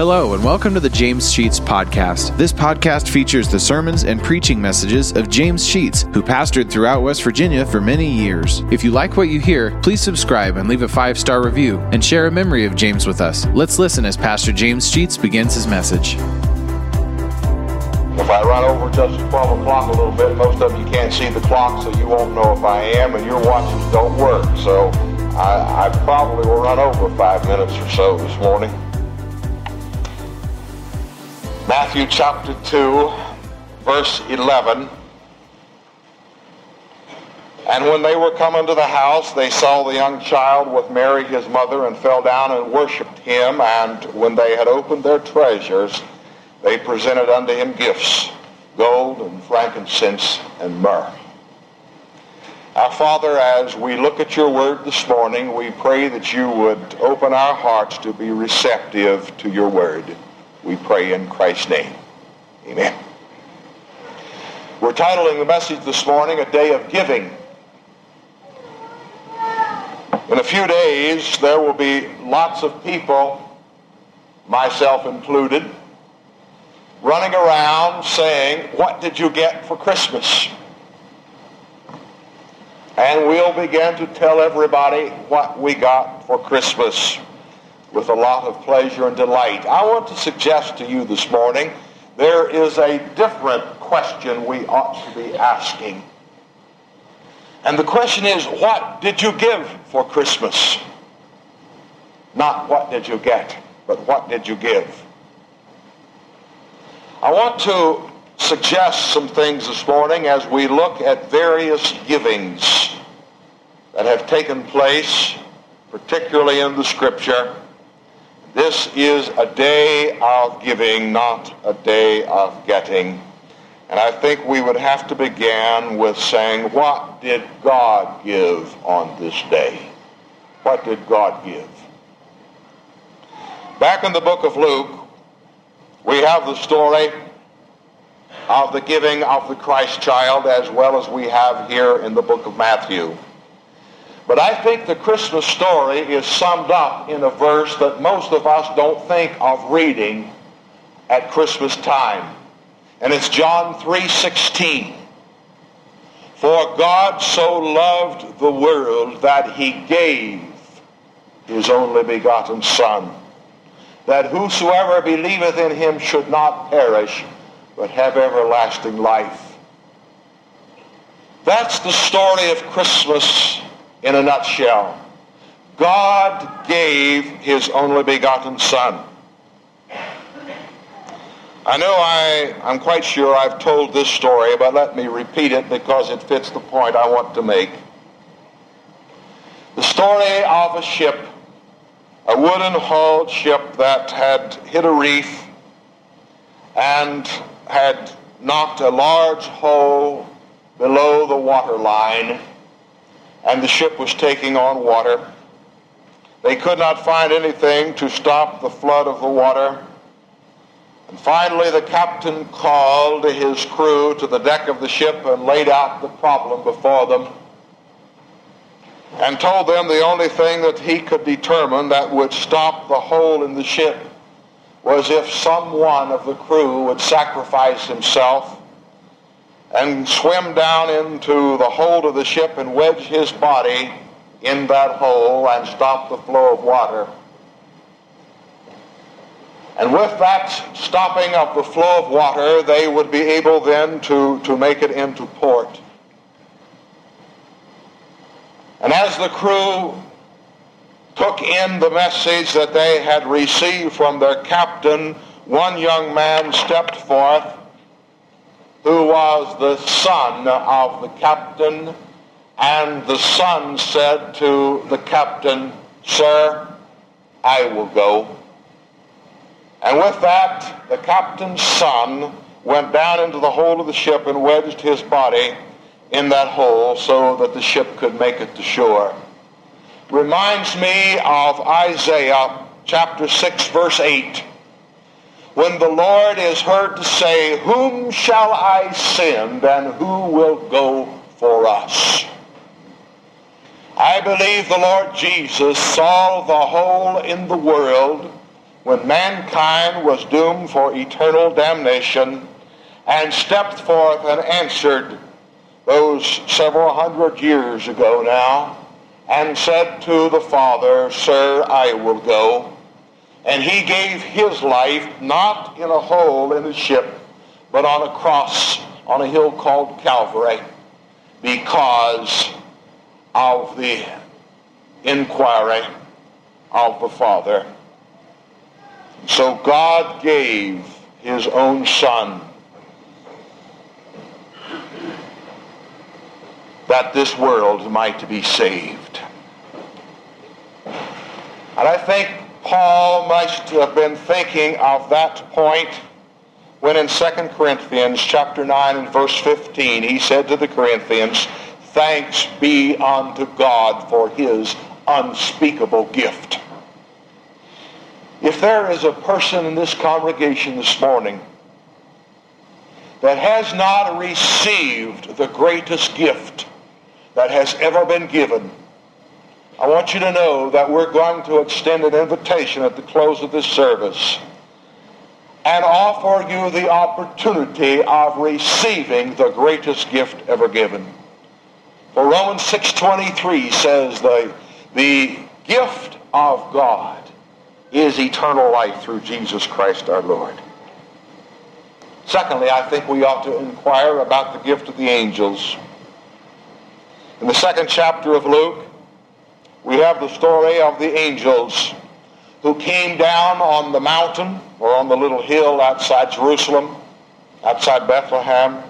Hello, and welcome to the James Sheets Podcast. This podcast features the sermons and preaching messages of James Sheets, who pastored throughout West Virginia for many years. If you like what you hear, please subscribe and leave a five star review and share a memory of James with us. Let's listen as Pastor James Sheets begins his message. If I run over just 12 o'clock a little bit, most of you can't see the clock, so you won't know if I am, and your watches don't work. So I, I probably will run over five minutes or so this morning. Matthew chapter 2, verse 11. And when they were come into the house, they saw the young child with Mary his mother, and fell down and worshipped him. And when they had opened their treasures, they presented unto him gifts, gold and frankincense and myrrh. Our Father, as we look at your word this morning, we pray that you would open our hearts to be receptive to your word. We pray in Christ's name. Amen. We're titling the message this morning, A Day of Giving. In a few days, there will be lots of people, myself included, running around saying, what did you get for Christmas? And we'll begin to tell everybody what we got for Christmas with a lot of pleasure and delight. I want to suggest to you this morning there is a different question we ought to be asking. And the question is, what did you give for Christmas? Not what did you get, but what did you give? I want to suggest some things this morning as we look at various givings that have taken place, particularly in the Scripture. This is a day of giving, not a day of getting. And I think we would have to begin with saying, what did God give on this day? What did God give? Back in the book of Luke, we have the story of the giving of the Christ child as well as we have here in the book of Matthew. But I think the Christmas story is summed up in a verse that most of us don't think of reading at Christmas time. And it's John 3:16. For God so loved the world that he gave his only begotten son, that whosoever believeth in him should not perish, but have everlasting life. That's the story of Christmas in a nutshell. God gave his only begotten Son. I know I, I'm quite sure I've told this story, but let me repeat it because it fits the point I want to make. The story of a ship, a wooden hulled ship that had hit a reef and had knocked a large hole below the water line and the ship was taking on water. They could not find anything to stop the flood of the water. And finally, the captain called his crew to the deck of the ship and laid out the problem before them and told them the only thing that he could determine that would stop the hole in the ship was if some one of the crew would sacrifice himself and swim down into the hold of the ship and wedge his body in that hole and stop the flow of water. And with that stopping of the flow of water, they would be able then to, to make it into port. And as the crew took in the message that they had received from their captain, one young man stepped forth was the son of the captain, and the son said to the captain, Sir, I will go. And with that, the captain's son went down into the hold of the ship and wedged his body in that hole so that the ship could make it to shore. Reminds me of Isaiah chapter 6, verse 8 when the Lord is heard to say, Whom shall I send and who will go for us? I believe the Lord Jesus saw the hole in the world when mankind was doomed for eternal damnation and stepped forth and answered those several hundred years ago now and said to the Father, Sir, I will go. And he gave his life not in a hole in a ship, but on a cross on a hill called Calvary because of the inquiry of the Father. So God gave his own Son that this world might be saved. And I think Paul must have been thinking of that point when in 2 Corinthians chapter 9 and verse 15 he said to the Corinthians, Thanks be unto God for his unspeakable gift. If there is a person in this congregation this morning that has not received the greatest gift that has ever been given, I want you to know that we're going to extend an invitation at the close of this service and offer you the opportunity of receiving the greatest gift ever given. For Romans 6.23 says the, the gift of God is eternal life through Jesus Christ our Lord. Secondly, I think we ought to inquire about the gift of the angels. In the second chapter of Luke, we have the story of the angels who came down on the mountain or on the little hill outside Jerusalem, outside Bethlehem,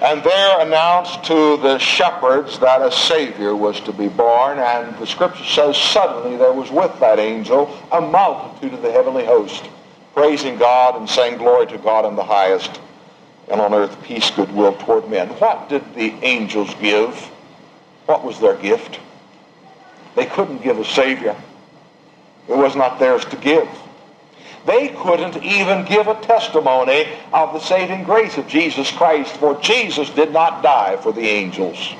and there announced to the shepherds that a Savior was to be born. And the scripture says, suddenly there was with that angel a multitude of the heavenly host, praising God and saying, Glory to God in the highest, and on earth peace, goodwill toward men. What did the angels give? What was their gift? They couldn't give a Savior. It was not theirs to give. They couldn't even give a testimony of the saving grace of Jesus Christ, for Jesus did not die for the angels.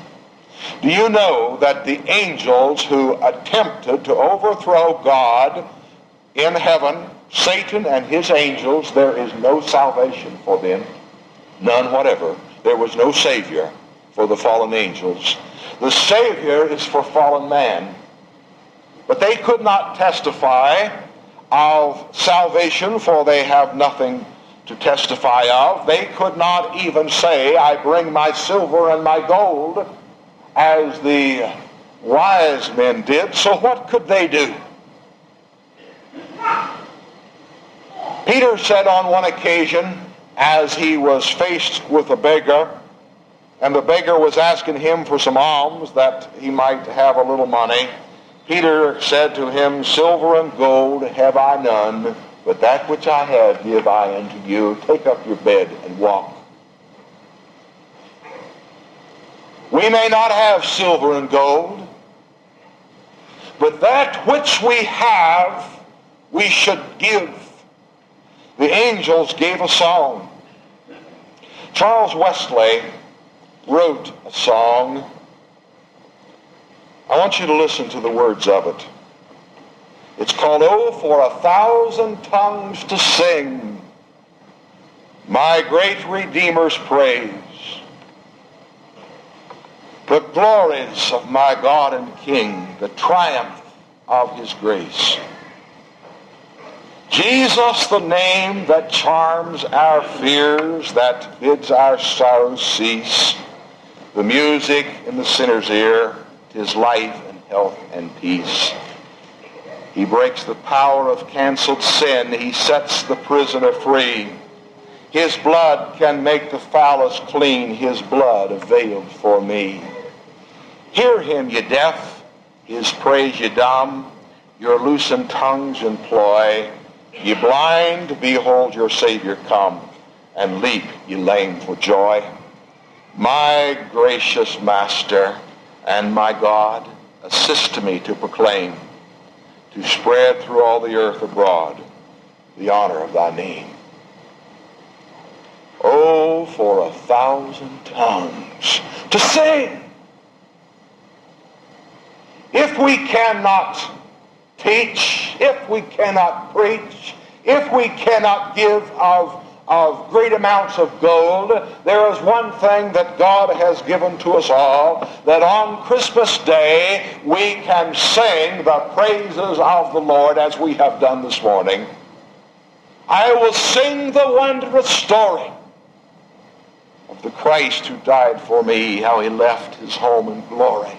Do you know that the angels who attempted to overthrow God in heaven, Satan and his angels, there is no salvation for them? None whatever. There was no Savior for the fallen angels. The Savior is for fallen man. But they could not testify of salvation, for they have nothing to testify of. They could not even say, I bring my silver and my gold, as the wise men did. So what could they do? Peter said on one occasion, as he was faced with a beggar, and the beggar was asking him for some alms that he might have a little money, Peter said to him, Silver and gold have I none, but that which I have give I unto you. Take up your bed and walk. We may not have silver and gold, but that which we have, we should give. The angels gave a song. Charles Wesley wrote a song I want you to listen to the words of it. It's called, Oh, for a thousand tongues to sing my great Redeemer's praise. The glories of my God and King, the triumph of his grace. Jesus, the name that charms our fears, that bids our sorrows cease, the music in the sinner's ear, his life and health and peace. He breaks the power of canceled sin. He sets the prisoner free. His blood can make the foulest clean. His blood availed for me. Hear him, ye deaf. His praise, ye dumb. Your loosened tongues employ. Ye blind, behold your Savior come. And leap, ye lame, for joy. My gracious Master, and my God, assist me to proclaim, to spread through all the earth abroad the honor of thy name. Oh, for a thousand tongues to sing. If we cannot teach, if we cannot preach, if we cannot give of, of great amounts of gold, there is one thing that God has given to us all, that on Christmas Day we can sing the praises of the Lord as we have done this morning. I will sing the wondrous story of the Christ who died for me, how he left his home in glory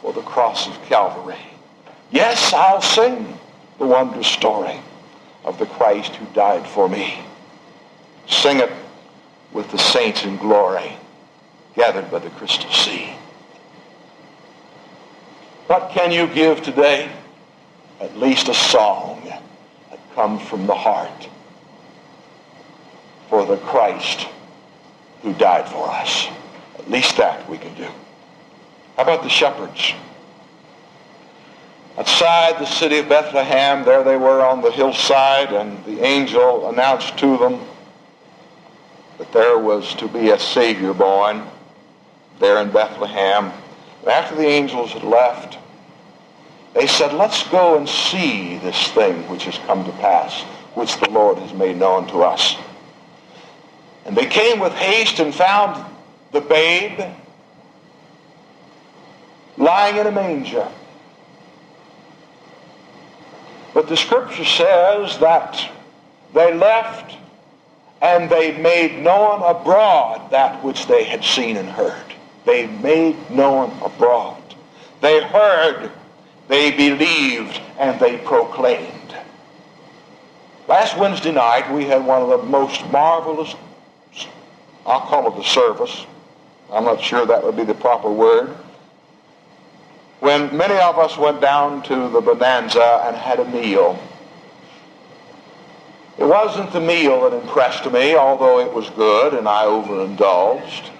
for the cross of Calvary. Yes, I'll sing the wondrous story of the Christ who died for me. Sing it with the saints in glory gathered by the crystal sea. What can you give today? At least a song that comes from the heart for the Christ who died for us. At least that we can do. How about the shepherds? Outside the city of Bethlehem, there they were on the hillside, and the angel announced to them that there was to be a Savior born there in Bethlehem. After the angels had left, they said, let's go and see this thing which has come to pass, which the Lord has made known to us. And they came with haste and found the babe lying in a manger. But the scripture says that they left and they made known abroad that which they had seen and heard. They made known abroad. They heard, they believed, and they proclaimed. Last Wednesday night, we had one of the most marvelous, I'll call it the service. I'm not sure that would be the proper word when many of us went down to the Bonanza and had a meal. It wasn't the meal that impressed me, although it was good and I overindulged.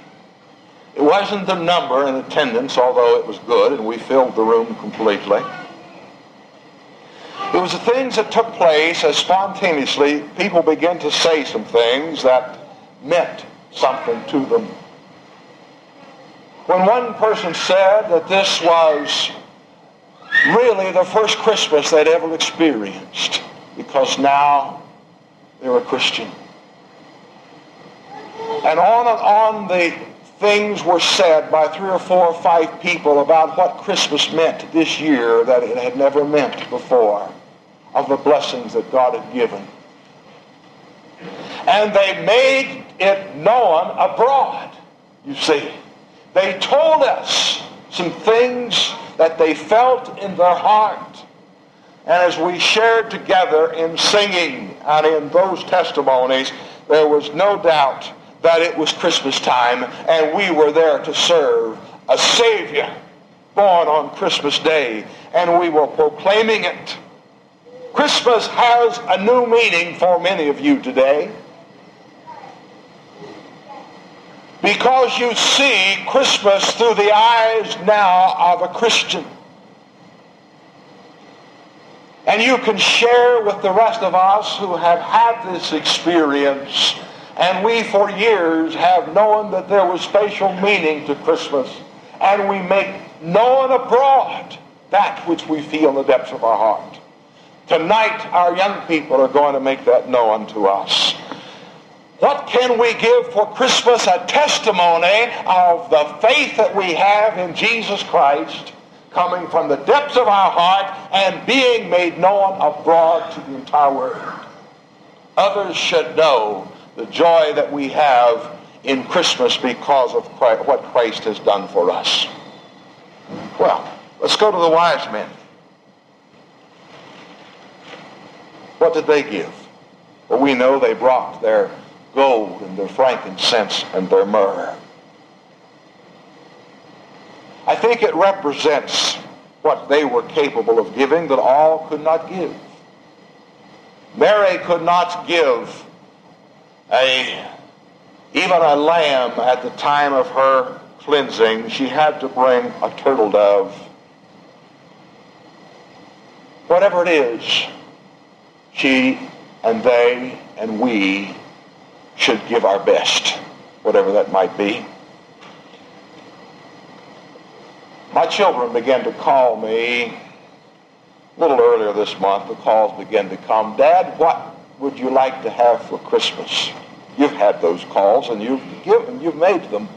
It wasn't the number in attendance, although it was good and we filled the room completely. It was the things that took place as spontaneously people began to say some things that meant something to them when one person said that this was really the first Christmas they'd ever experienced because now they're a Christian. And on and on the things were said by three or four or five people about what Christmas meant this year that it had never meant before, of the blessings that God had given. And they made it known abroad, you see. They told us some things that they felt in their heart. And as we shared together in singing and in those testimonies, there was no doubt that it was Christmas time and we were there to serve a Savior born on Christmas Day and we were proclaiming it. Christmas has a new meaning for many of you today. because you see Christmas through the eyes now of a Christian. And you can share with the rest of us who have had this experience. And we for years have known that there was special meaning to Christmas. And we make known abroad that which we feel in the depths of our heart. Tonight, our young people are going to make that known to us. What can we give for Christmas? A testimony of the faith that we have in Jesus Christ coming from the depths of our heart and being made known abroad to the entire world. Others should know the joy that we have in Christmas because of Christ, what Christ has done for us. Well, let's go to the wise men. What did they give? Well, we know they brought their gold and their frankincense and their myrrh. I think it represents what they were capable of giving that all could not give. Mary could not give a even a lamb at the time of her cleansing. She had to bring a turtle dove. Whatever it is, she and they and we should give our best, whatever that might be. My children began to call me A little earlier this month, the calls began to come. Dad, what would you like to have for Christmas? You've had those calls and you've given, you've made them.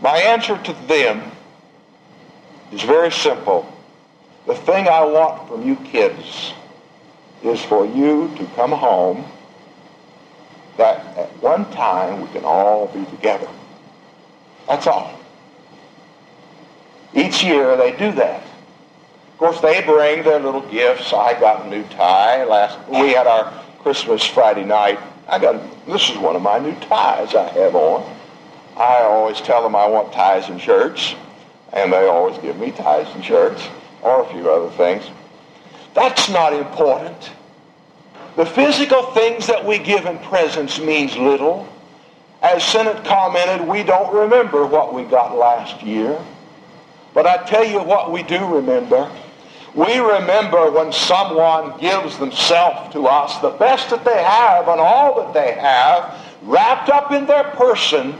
My answer to them is very simple. The thing I want from you kids is for you to come home that at one time we can all be together. That's all. Each year they do that. Of course, they bring their little gifts. I got a new tie last. We had our Christmas Friday night. I got this is one of my new ties I have on. I always tell them I want ties and shirts, and they always give me ties and shirts or a few other things. That's not important. The physical things that we give in presents means little. As Senate commented, we don't remember what we got last year. But I tell you what we do remember. We remember when someone gives themselves to us, the best that they have and all that they have, wrapped up in their person,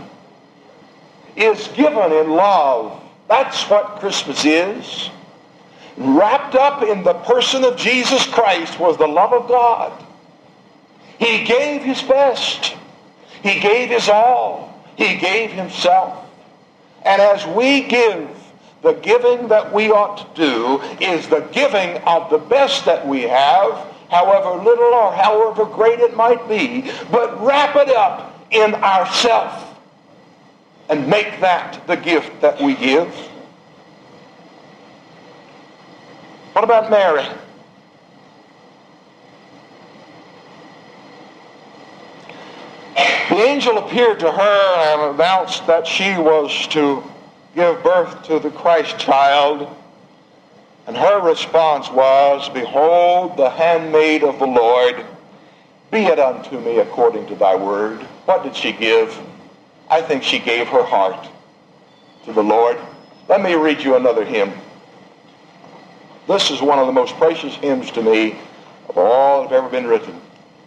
is given in love. That's what Christmas is. Wrapped up in the person of Jesus Christ was the love of God. He gave his best. He gave his all. He gave himself. And as we give, the giving that we ought to do is the giving of the best that we have, however little or however great it might be, but wrap it up in ourself and make that the gift that we give. What about Mary? The angel appeared to her and announced that she was to give birth to the Christ child. And her response was, Behold, the handmaid of the Lord, be it unto me according to thy word. What did she give? I think she gave her heart to the Lord. Let me read you another hymn. This is one of the most precious hymns to me of all that have ever been written.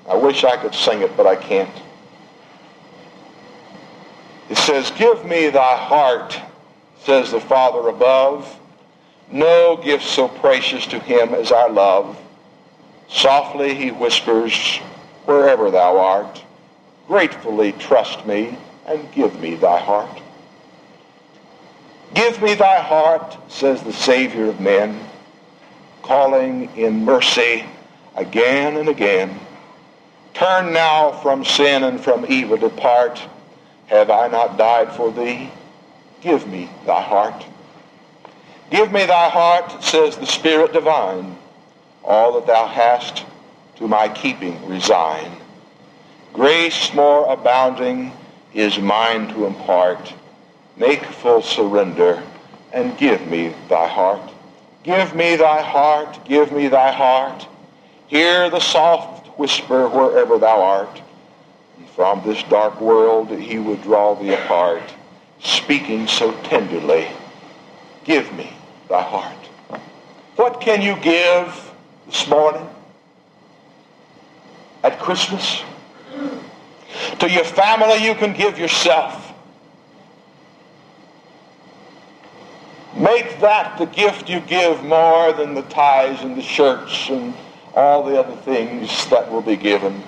I wish I could sing it, but I can't. It says, Give me thy heart, says the Father above. No gift so precious to him as our love. Softly he whispers, wherever thou art, gratefully trust me and give me thy heart. Give me thy heart, says the Savior of men calling in mercy again and again. Turn now from sin and from evil depart. Have I not died for thee? Give me thy heart. Give me thy heart, says the Spirit divine. All that thou hast to my keeping resign. Grace more abounding is mine to impart. Make full surrender and give me thy heart. Give me thy heart, give me thy heart. Hear the soft whisper wherever thou art. And from this dark world he would draw thee apart, speaking so tenderly, Give me thy heart. What can you give this morning at Christmas? To your family, you can give yourself. Make that the gift you give more than the ties and the shirts and all the other things that will be given.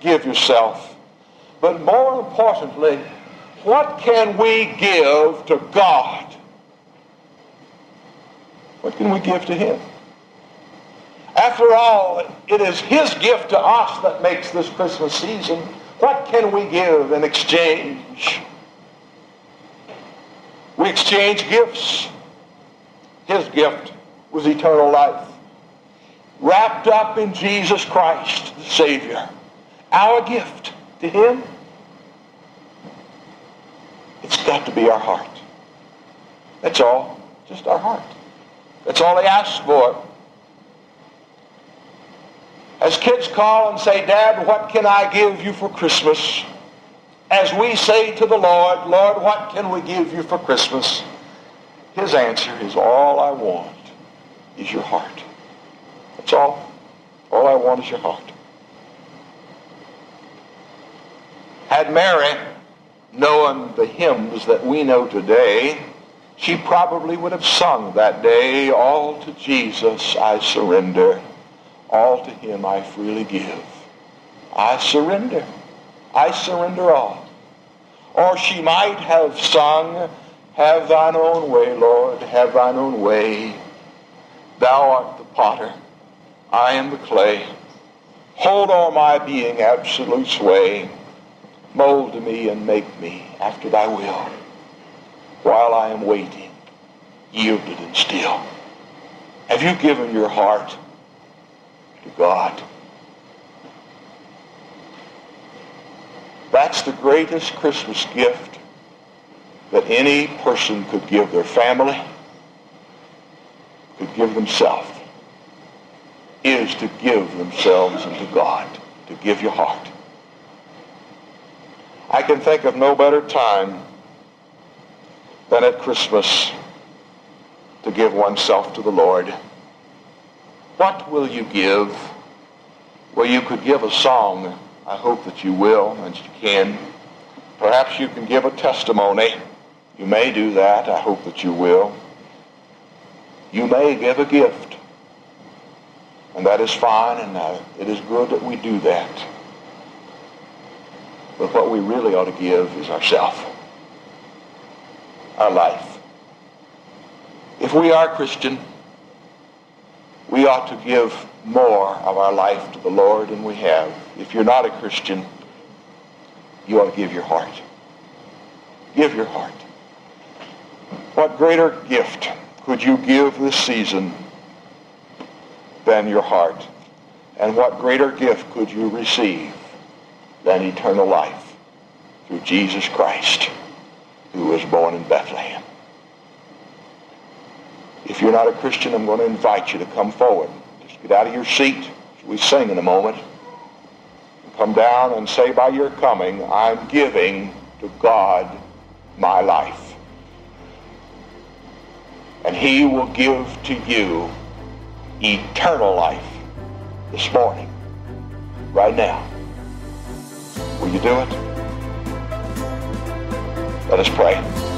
Give yourself. But more importantly, what can we give to God? What can we give to Him? After all, it is His gift to us that makes this Christmas season. What can we give in exchange? We exchange gifts. His gift was eternal life. Wrapped up in Jesus Christ, the Savior. Our gift to Him, it's got to be our heart. That's all. Just our heart. That's all He asks for. As kids call and say, Dad, what can I give you for Christmas? As we say to the Lord, Lord, what can we give you for Christmas? His answer is, all I want is your heart. That's all. All I want is your heart. Had Mary known the hymns that we know today, she probably would have sung that day, All to Jesus I surrender, all to him I freely give. I surrender. I surrender all. Or she might have sung, Have thine own way, Lord, have thine own way. Thou art the potter, I am the clay. Hold all my being absolute sway. Mold me and make me after thy will. While I am waiting, yielded and still. Have you given your heart to God? That's the greatest Christmas gift that any person could give their family, could give themselves, is to give themselves unto God, to give your heart. I can think of no better time than at Christmas to give oneself to the Lord. What will you give? Well, you could give a song I hope that you will and you can. Perhaps you can give a testimony. You may do that. I hope that you will. You may give a gift. And that is fine, and uh, it is good that we do that. But what we really ought to give is ourself, our life. If we are Christian, we ought to give more of our life to the Lord than we have. If you're not a Christian, you ought to give your heart. Give your heart. What greater gift could you give this season than your heart? And what greater gift could you receive than eternal life through Jesus Christ, who was born in Bethlehem? If you're not a Christian, I'm going to invite you to come forward. Just get out of your seat. We sing in a moment. Come down and say by your coming, I'm giving to God my life. And he will give to you eternal life this morning, right now. Will you do it? Let us pray.